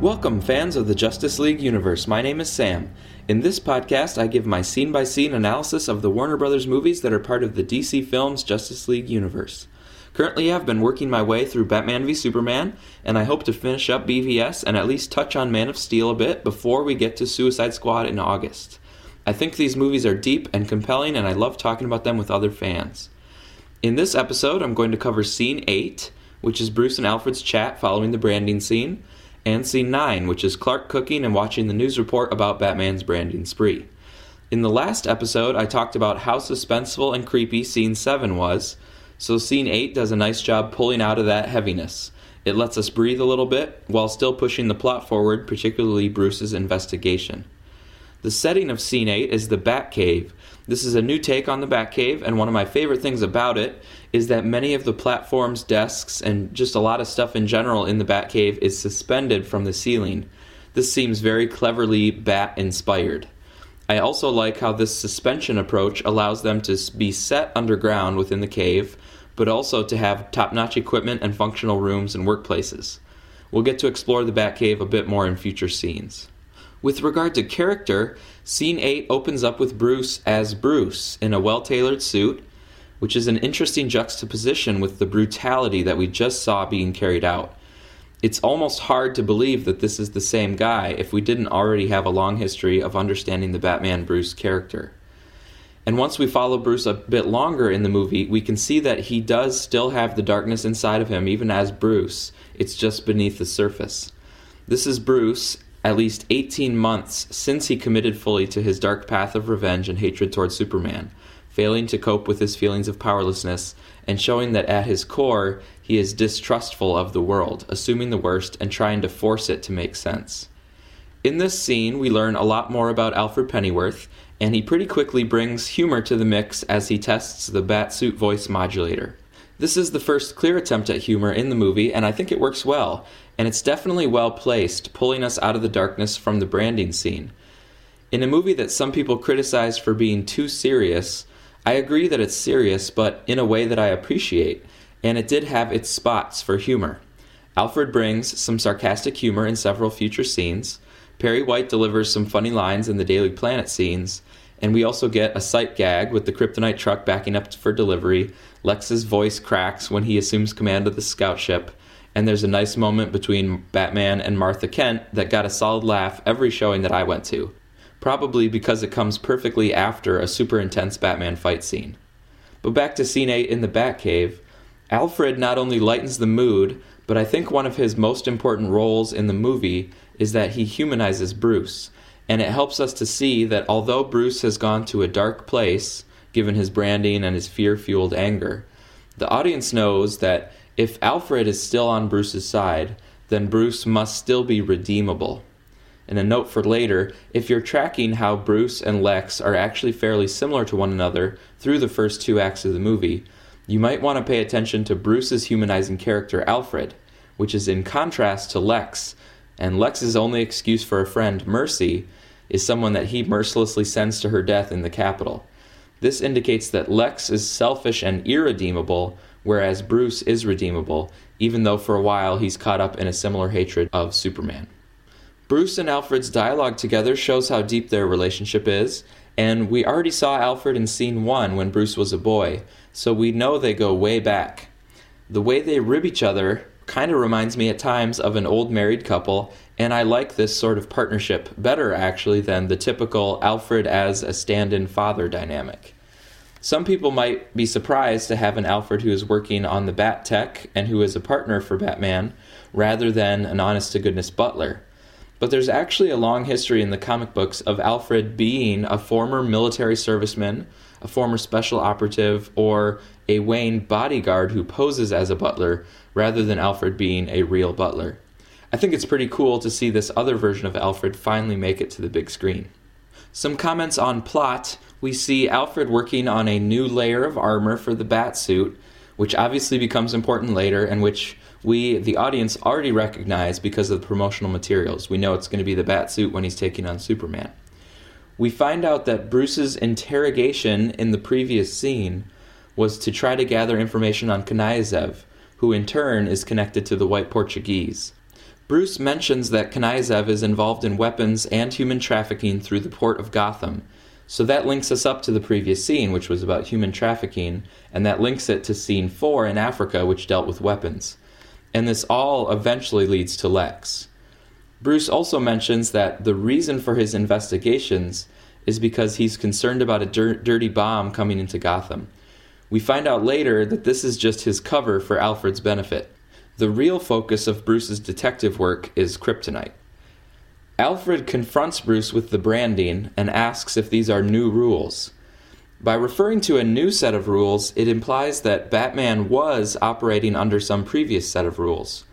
Welcome, fans of the Justice League universe. My name is Sam. In this podcast, I give my scene by scene analysis of the Warner Brothers movies that are part of the DC Films Justice League universe. Currently, I've been working my way through Batman v Superman, and I hope to finish up BVS and at least touch on Man of Steel a bit before we get to Suicide Squad in August. I think these movies are deep and compelling, and I love talking about them with other fans. In this episode, I'm going to cover Scene 8, which is Bruce and Alfred's chat following the branding scene and scene 9, which is Clark cooking and watching the news report about Batman's branding spree. In the last episode, I talked about how suspenseful and creepy scene 7 was, so scene 8 does a nice job pulling out of that heaviness. It lets us breathe a little bit while still pushing the plot forward, particularly Bruce's investigation. The setting of scene 8 is the Batcave, this is a new take on the Batcave, and one of my favorite things about it is that many of the platforms, desks, and just a lot of stuff in general in the Batcave is suspended from the ceiling. This seems very cleverly Bat inspired. I also like how this suspension approach allows them to be set underground within the cave, but also to have top notch equipment and functional rooms and workplaces. We'll get to explore the Batcave a bit more in future scenes. With regard to character, scene 8 opens up with Bruce as Bruce in a well tailored suit, which is an interesting juxtaposition with the brutality that we just saw being carried out. It's almost hard to believe that this is the same guy if we didn't already have a long history of understanding the Batman Bruce character. And once we follow Bruce a bit longer in the movie, we can see that he does still have the darkness inside of him, even as Bruce. It's just beneath the surface. This is Bruce, at least 18 months since he committed fully to his dark path of revenge and hatred towards Superman, failing to cope with his feelings of powerlessness and showing that at his core he is distrustful of the world, assuming the worst and trying to force it to make sense. In this scene, we learn a lot more about Alfred Pennyworth, and he pretty quickly brings humor to the mix as he tests the Batsuit voice modulator. This is the first clear attempt at humor in the movie, and I think it works well, and it's definitely well placed, pulling us out of the darkness from the branding scene. In a movie that some people criticize for being too serious, I agree that it's serious, but in a way that I appreciate, and it did have its spots for humor. Alfred brings some sarcastic humor in several future scenes. Perry White delivers some funny lines in the Daily Planet scenes, and we also get a sight gag with the kryptonite truck backing up for delivery. Lex's voice cracks when he assumes command of the scout ship, and there's a nice moment between Batman and Martha Kent that got a solid laugh every showing that I went to. Probably because it comes perfectly after a super intense Batman fight scene. But back to scene 8 in the Batcave, Alfred not only lightens the mood, but I think one of his most important roles in the movie is that he humanizes Bruce and it helps us to see that although Bruce has gone to a dark place, given his branding and his fear fueled anger, the audience knows that if Alfred is still on Bruce's side, then Bruce must still be redeemable. In a note for later if you're tracking how Bruce and Lex are actually fairly similar to one another through the first two acts of the movie, you might want to pay attention to Bruce's humanizing character, Alfred, which is in contrast to Lex, and Lex's only excuse for a friend, Mercy, is someone that he mercilessly sends to her death in the Capitol. This indicates that Lex is selfish and irredeemable, whereas Bruce is redeemable, even though for a while he's caught up in a similar hatred of Superman. Bruce and Alfred's dialogue together shows how deep their relationship is, and we already saw Alfred in scene 1 when Bruce was a boy, so we know they go way back. The way they rib each other kind of reminds me at times of an old married couple, and I like this sort of partnership better actually than the typical Alfred as a stand in father dynamic. Some people might be surprised to have an Alfred who is working on the Bat Tech and who is a partner for Batman, rather than an honest to goodness butler. But there's actually a long history in the comic books of Alfred being a former military serviceman, a former special operative, or a Wayne bodyguard who poses as a butler rather than Alfred being a real butler. I think it's pretty cool to see this other version of Alfred finally make it to the big screen. Some comments on plot we see Alfred working on a new layer of armor for the bat suit, which obviously becomes important later and which we, the audience, already recognize because of the promotional materials. We know it's going to be the bat suit when he's taking on Superman. We find out that Bruce's interrogation in the previous scene was to try to gather information on Knyazev, who in turn is connected to the white Portuguese. Bruce mentions that Knyazev is involved in weapons and human trafficking through the port of Gotham. So that links us up to the previous scene, which was about human trafficking, and that links it to scene 4 in Africa, which dealt with weapons. And this all eventually leads to Lex. Bruce also mentions that the reason for his investigations is because he's concerned about a dir- dirty bomb coming into Gotham. We find out later that this is just his cover for Alfred's benefit. The real focus of Bruce's detective work is kryptonite. Alfred confronts Bruce with the branding and asks if these are new rules. By referring to a new set of rules, it implies that Batman was operating under some previous set of rules.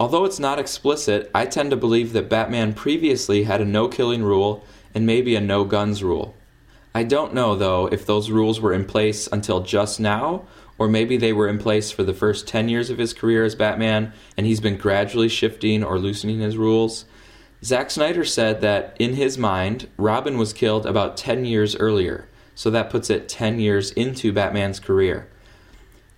Although it's not explicit, I tend to believe that Batman previously had a no killing rule and maybe a no guns rule. I don't know, though, if those rules were in place until just now, or maybe they were in place for the first 10 years of his career as Batman, and he's been gradually shifting or loosening his rules. Zack Snyder said that, in his mind, Robin was killed about 10 years earlier, so that puts it 10 years into Batman's career.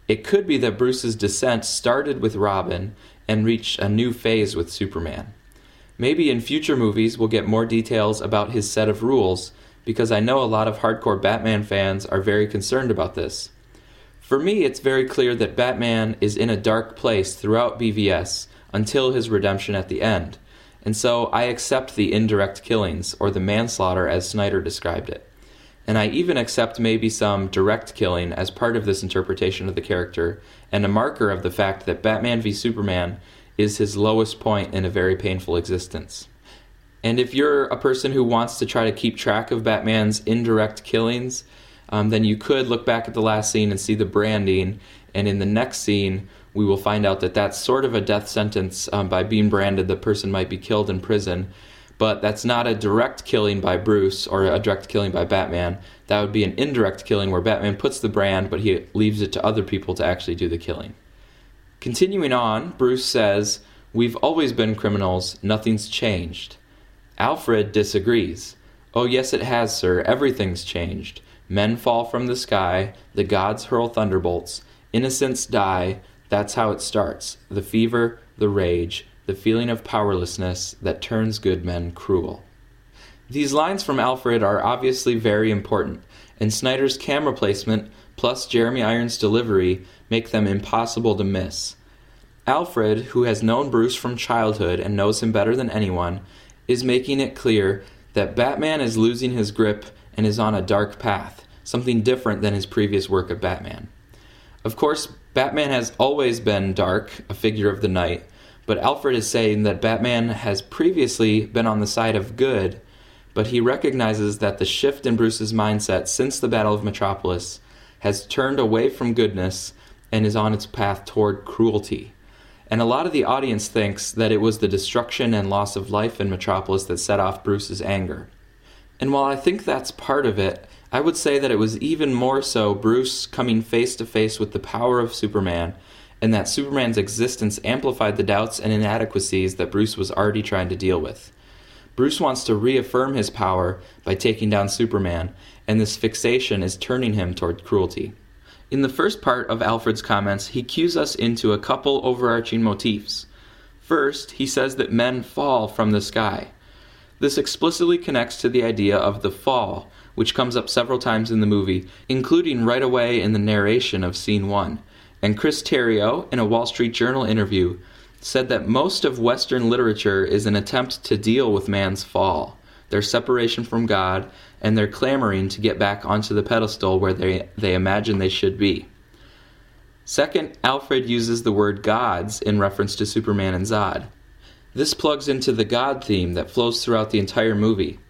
It could be that Bruce's descent started with Robin and reached a new phase with Superman. Maybe in future movies we'll get more details about his set of rules because I know a lot of hardcore Batman fans are very concerned about this. For me, it's very clear that Batman is in a dark place throughout BVS until his redemption at the end, and so I accept the indirect killings, or the manslaughter as Snyder described it. And I even accept maybe some direct killing as part of this interpretation of the character and a marker of the fact that Batman v Superman is his lowest point in a very painful existence. And if you're a person who wants to try to keep track of Batman's indirect killings, um, then you could look back at the last scene and see the branding. And in the next scene, we will find out that that's sort of a death sentence. Um, by being branded, the person might be killed in prison. But that's not a direct killing by Bruce or a direct killing by Batman. That would be an indirect killing where Batman puts the brand, but he leaves it to other people to actually do the killing. Continuing on, Bruce says, We've always been criminals, nothing's changed. Alfred disagrees. Oh, yes, it has, sir. Everything's changed. Men fall from the sky, the gods hurl thunderbolts, innocents die. That's how it starts. The fever, the rage, the feeling of powerlessness that turns good men cruel. These lines from Alfred are obviously very important, and Snyder's camera placement plus Jeremy Irons' delivery make them impossible to miss. Alfred, who has known Bruce from childhood and knows him better than anyone, is making it clear that Batman is losing his grip and is on a dark path, something different than his previous work of Batman. Of course, Batman has always been dark, a figure of the night, but Alfred is saying that Batman has previously been on the side of good, but he recognizes that the shift in Bruce's mindset since the Battle of Metropolis has turned away from goodness and is on its path toward cruelty. And a lot of the audience thinks that it was the destruction and loss of life in Metropolis that set off Bruce's anger. And while I think that's part of it, I would say that it was even more so Bruce coming face to face with the power of Superman, and that Superman's existence amplified the doubts and inadequacies that Bruce was already trying to deal with. Bruce wants to reaffirm his power by taking down Superman, and this fixation is turning him toward cruelty. In the first part of Alfred's comments, he cues us into a couple overarching motifs. First, he says that men fall from the sky. This explicitly connects to the idea of the fall, which comes up several times in the movie, including right away in the narration of scene 1. And Chris Terrio, in a Wall Street Journal interview, said that most of Western literature is an attempt to deal with man's fall, their separation from God, and they're clamoring to get back onto the pedestal where they, they imagine they should be. Second, Alfred uses the word gods in reference to Superman and Zod. This plugs into the God theme that flows throughout the entire movie.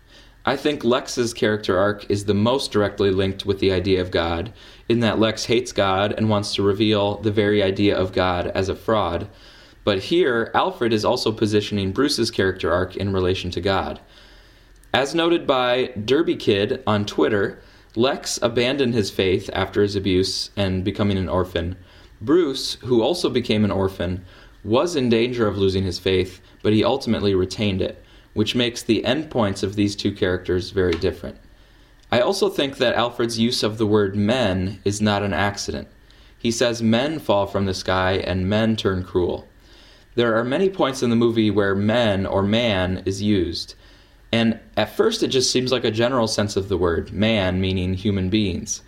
I think Lex's character arc is the most directly linked with the idea of God, in that Lex hates God and wants to reveal the very idea of God as a fraud. But here, Alfred is also positioning Bruce's character arc in relation to God. As noted by Derby Kid on Twitter, Lex abandoned his faith after his abuse and becoming an orphan. Bruce, who also became an orphan, was in danger of losing his faith, but he ultimately retained it, which makes the endpoints of these two characters very different. I also think that Alfred's use of the word men is not an accident. He says men fall from the sky and men turn cruel. There are many points in the movie where men or man is used. And at first, it just seems like a general sense of the word, man meaning human beings.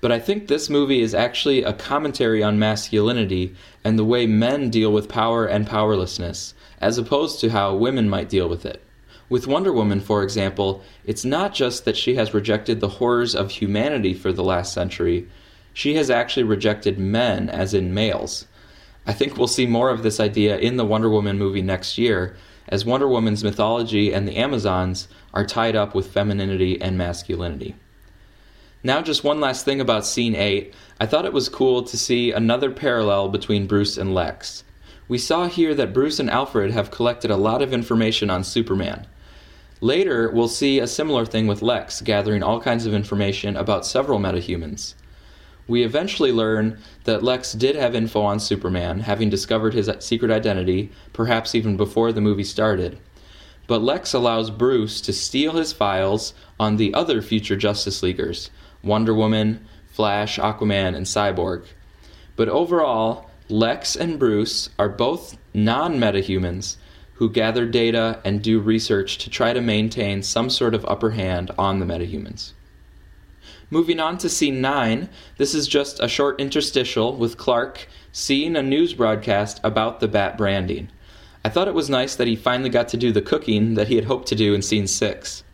But I think this movie is actually a commentary on masculinity and the way men deal with power and powerlessness, as opposed to how women might deal with it. With Wonder Woman, for example, it's not just that she has rejected the horrors of humanity for the last century, she has actually rejected men, as in males. I think we'll see more of this idea in the Wonder Woman movie next year, as Wonder Woman's mythology and the Amazons are tied up with femininity and masculinity. Now, just one last thing about Scene 8. I thought it was cool to see another parallel between Bruce and Lex. We saw here that Bruce and Alfred have collected a lot of information on Superman. Later, we'll see a similar thing with Lex, gathering all kinds of information about several metahumans. We eventually learn that Lex did have info on Superman, having discovered his secret identity, perhaps even before the movie started. But Lex allows Bruce to steal his files on the other future Justice Leaguers Wonder Woman, Flash, Aquaman, and Cyborg. But overall, Lex and Bruce are both non metahumans who gather data and do research to try to maintain some sort of upper hand on the metahumans. Moving on to scene 9, this is just a short interstitial with Clark seeing a news broadcast about the bat branding. I thought it was nice that he finally got to do the cooking that he had hoped to do in scene 6.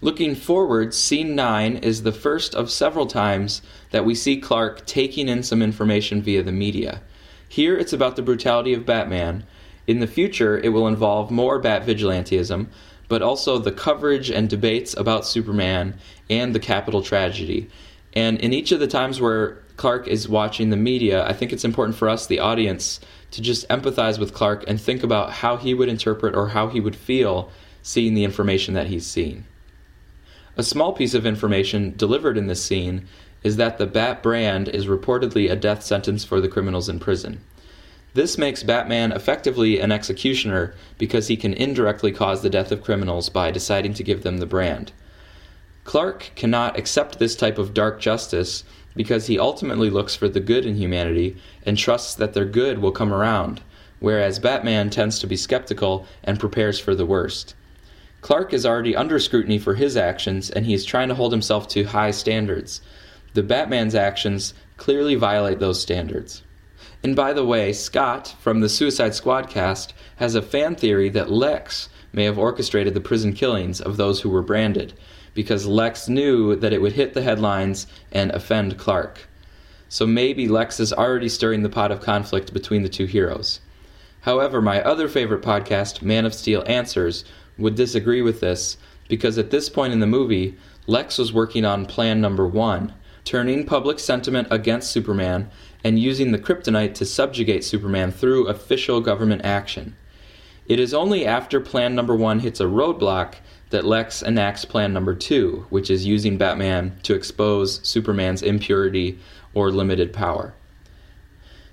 Looking forward, scene 9 is the first of several times that we see Clark taking in some information via the media. Here it's about the brutality of Batman, in the future, it will involve more Bat vigilantism, but also the coverage and debates about Superman and the Capitol tragedy. And in each of the times where Clark is watching the media, I think it's important for us, the audience, to just empathize with Clark and think about how he would interpret or how he would feel seeing the information that he's seeing. A small piece of information delivered in this scene is that the Bat brand is reportedly a death sentence for the criminals in prison. This makes Batman effectively an executioner because he can indirectly cause the death of criminals by deciding to give them the brand. Clark cannot accept this type of dark justice because he ultimately looks for the good in humanity and trusts that their good will come around, whereas Batman tends to be skeptical and prepares for the worst. Clark is already under scrutiny for his actions and he is trying to hold himself to high standards. The Batman's actions clearly violate those standards. And by the way, Scott from the Suicide Squadcast has a fan theory that Lex may have orchestrated the prison killings of those who were branded, because Lex knew that it would hit the headlines and offend Clark. So maybe Lex is already stirring the pot of conflict between the two heroes. However, my other favorite podcast, Man of Steel Answers, would disagree with this because at this point in the movie, Lex was working on plan number one, turning public sentiment against Superman and using the kryptonite to subjugate Superman through official government action. It is only after Plan Number 1 hits a roadblock that Lex enacts Plan Number 2, which is using Batman to expose Superman's impurity or limited power.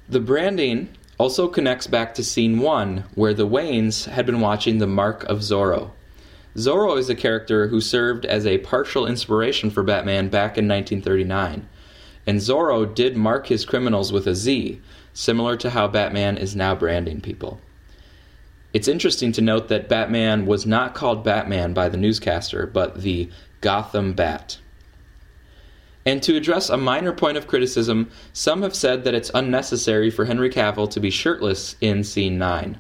The branding also connects back to Scene 1, where the Waynes had been watching The Mark of Zorro. Zorro is a character who served as a partial inspiration for Batman back in 1939 and Zorro did mark his criminals with a Z, similar to how Batman is now branding people. It's interesting to note that Batman was not called Batman by the newscaster, but the Gotham Bat. And to address a minor point of criticism, some have said that it's unnecessary for Henry Cavill to be shirtless in Scene 9.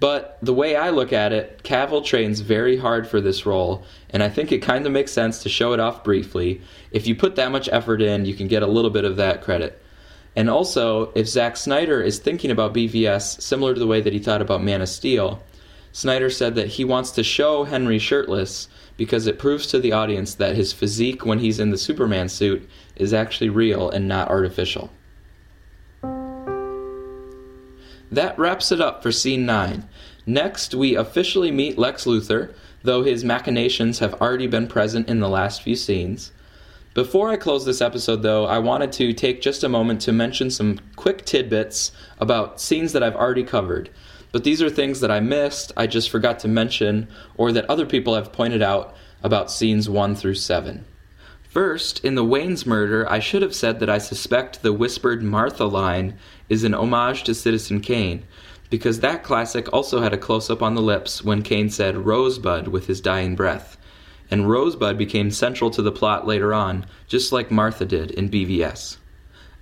But the way I look at it, Cavill trains very hard for this role, and I think it kind of makes sense to show it off briefly. If you put that much effort in, you can get a little bit of that credit. And also, if Zack Snyder is thinking about BVS similar to the way that he thought about Man of Steel, Snyder said that he wants to show Henry shirtless because it proves to the audience that his physique when he's in the Superman suit is actually real and not artificial. That wraps it up for scene 9. Next, we officially meet Lex Luthor, though his machinations have already been present in the last few scenes. Before I close this episode, though, I wanted to take just a moment to mention some quick tidbits about scenes that I've already covered. But these are things that I missed, I just forgot to mention, or that other people have pointed out about scenes 1 through 7. First, in the Waynes murder, I should have said that I suspect the whispered Martha line is an homage to Citizen Kane, because that classic also had a close up on the lips when Kane said Rosebud with his dying breath. And Rosebud became central to the plot later on, just like Martha did in BVS.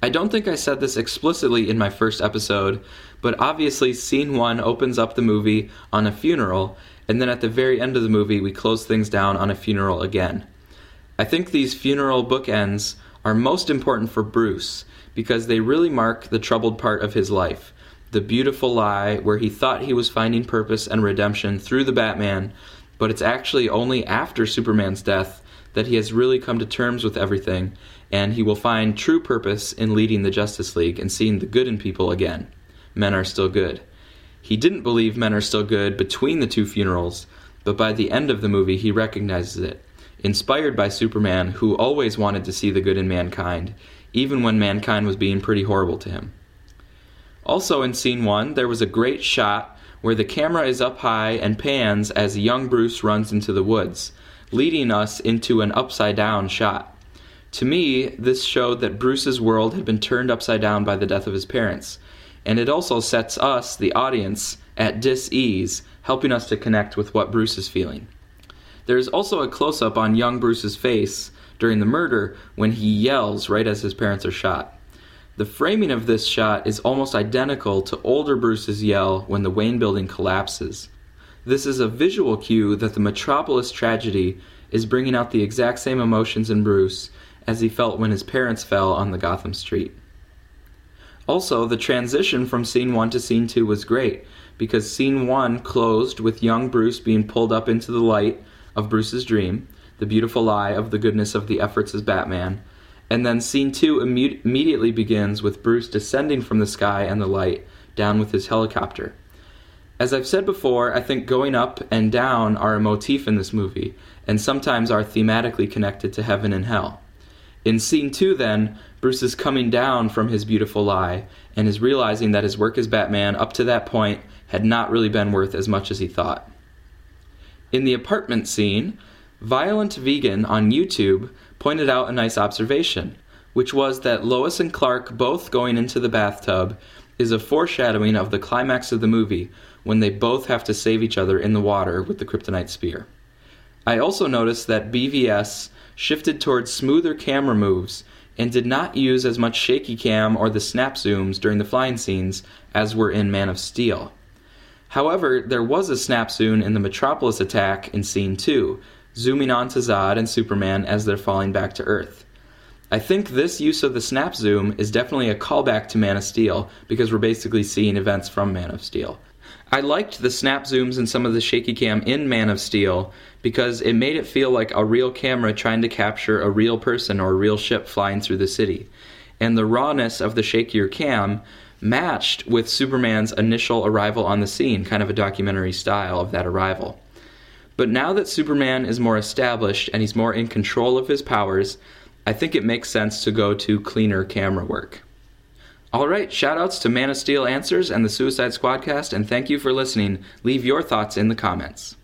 I don't think I said this explicitly in my first episode, but obviously, scene one opens up the movie on a funeral, and then at the very end of the movie, we close things down on a funeral again. I think these funeral bookends are most important for Bruce because they really mark the troubled part of his life. The beautiful lie where he thought he was finding purpose and redemption through the Batman, but it's actually only after Superman's death that he has really come to terms with everything, and he will find true purpose in leading the Justice League and seeing the good in people again. Men are still good. He didn't believe men are still good between the two funerals, but by the end of the movie, he recognizes it. Inspired by Superman, who always wanted to see the good in mankind, even when mankind was being pretty horrible to him. Also, in scene one, there was a great shot where the camera is up high and pans as young Bruce runs into the woods, leading us into an upside down shot. To me, this showed that Bruce's world had been turned upside down by the death of his parents, and it also sets us, the audience, at dis ease, helping us to connect with what Bruce is feeling. There is also a close up on young Bruce's face during the murder when he yells right as his parents are shot. The framing of this shot is almost identical to older Bruce's yell when the Wayne building collapses. This is a visual cue that the Metropolis tragedy is bringing out the exact same emotions in Bruce as he felt when his parents fell on the Gotham street. Also, the transition from scene 1 to scene 2 was great because scene 1 closed with young Bruce being pulled up into the light of Bruce's dream, the beautiful lie of the goodness of the efforts as Batman. And then scene two imme- immediately begins with Bruce descending from the sky and the light down with his helicopter. As I've said before, I think going up and down are a motif in this movie, and sometimes are thematically connected to heaven and hell. In scene two, then, Bruce is coming down from his beautiful lie and is realizing that his work as Batman up to that point had not really been worth as much as he thought. In the apartment scene, Violent Vegan on YouTube pointed out a nice observation, which was that Lois and Clark both going into the bathtub is a foreshadowing of the climax of the movie when they both have to save each other in the water with the kryptonite spear. I also noticed that BVS shifted towards smoother camera moves and did not use as much shaky cam or the snap zooms during the flying scenes as were in Man of Steel. However, there was a snap zoom in the Metropolis attack in Scene 2, zooming on to Zod and Superman as they're falling back to Earth. I think this use of the snap zoom is definitely a callback to Man of Steel because we're basically seeing events from Man of Steel. I liked the snap zooms and some of the shaky cam in Man of Steel because it made it feel like a real camera trying to capture a real person or a real ship flying through the city. And the rawness of the shakier cam matched with Superman's initial arrival on the scene, kind of a documentary style of that arrival. But now that Superman is more established and he's more in control of his powers, I think it makes sense to go to cleaner camera work. Alright, shoutouts to Man of Steel Answers and the Suicide Squadcast, and thank you for listening. Leave your thoughts in the comments.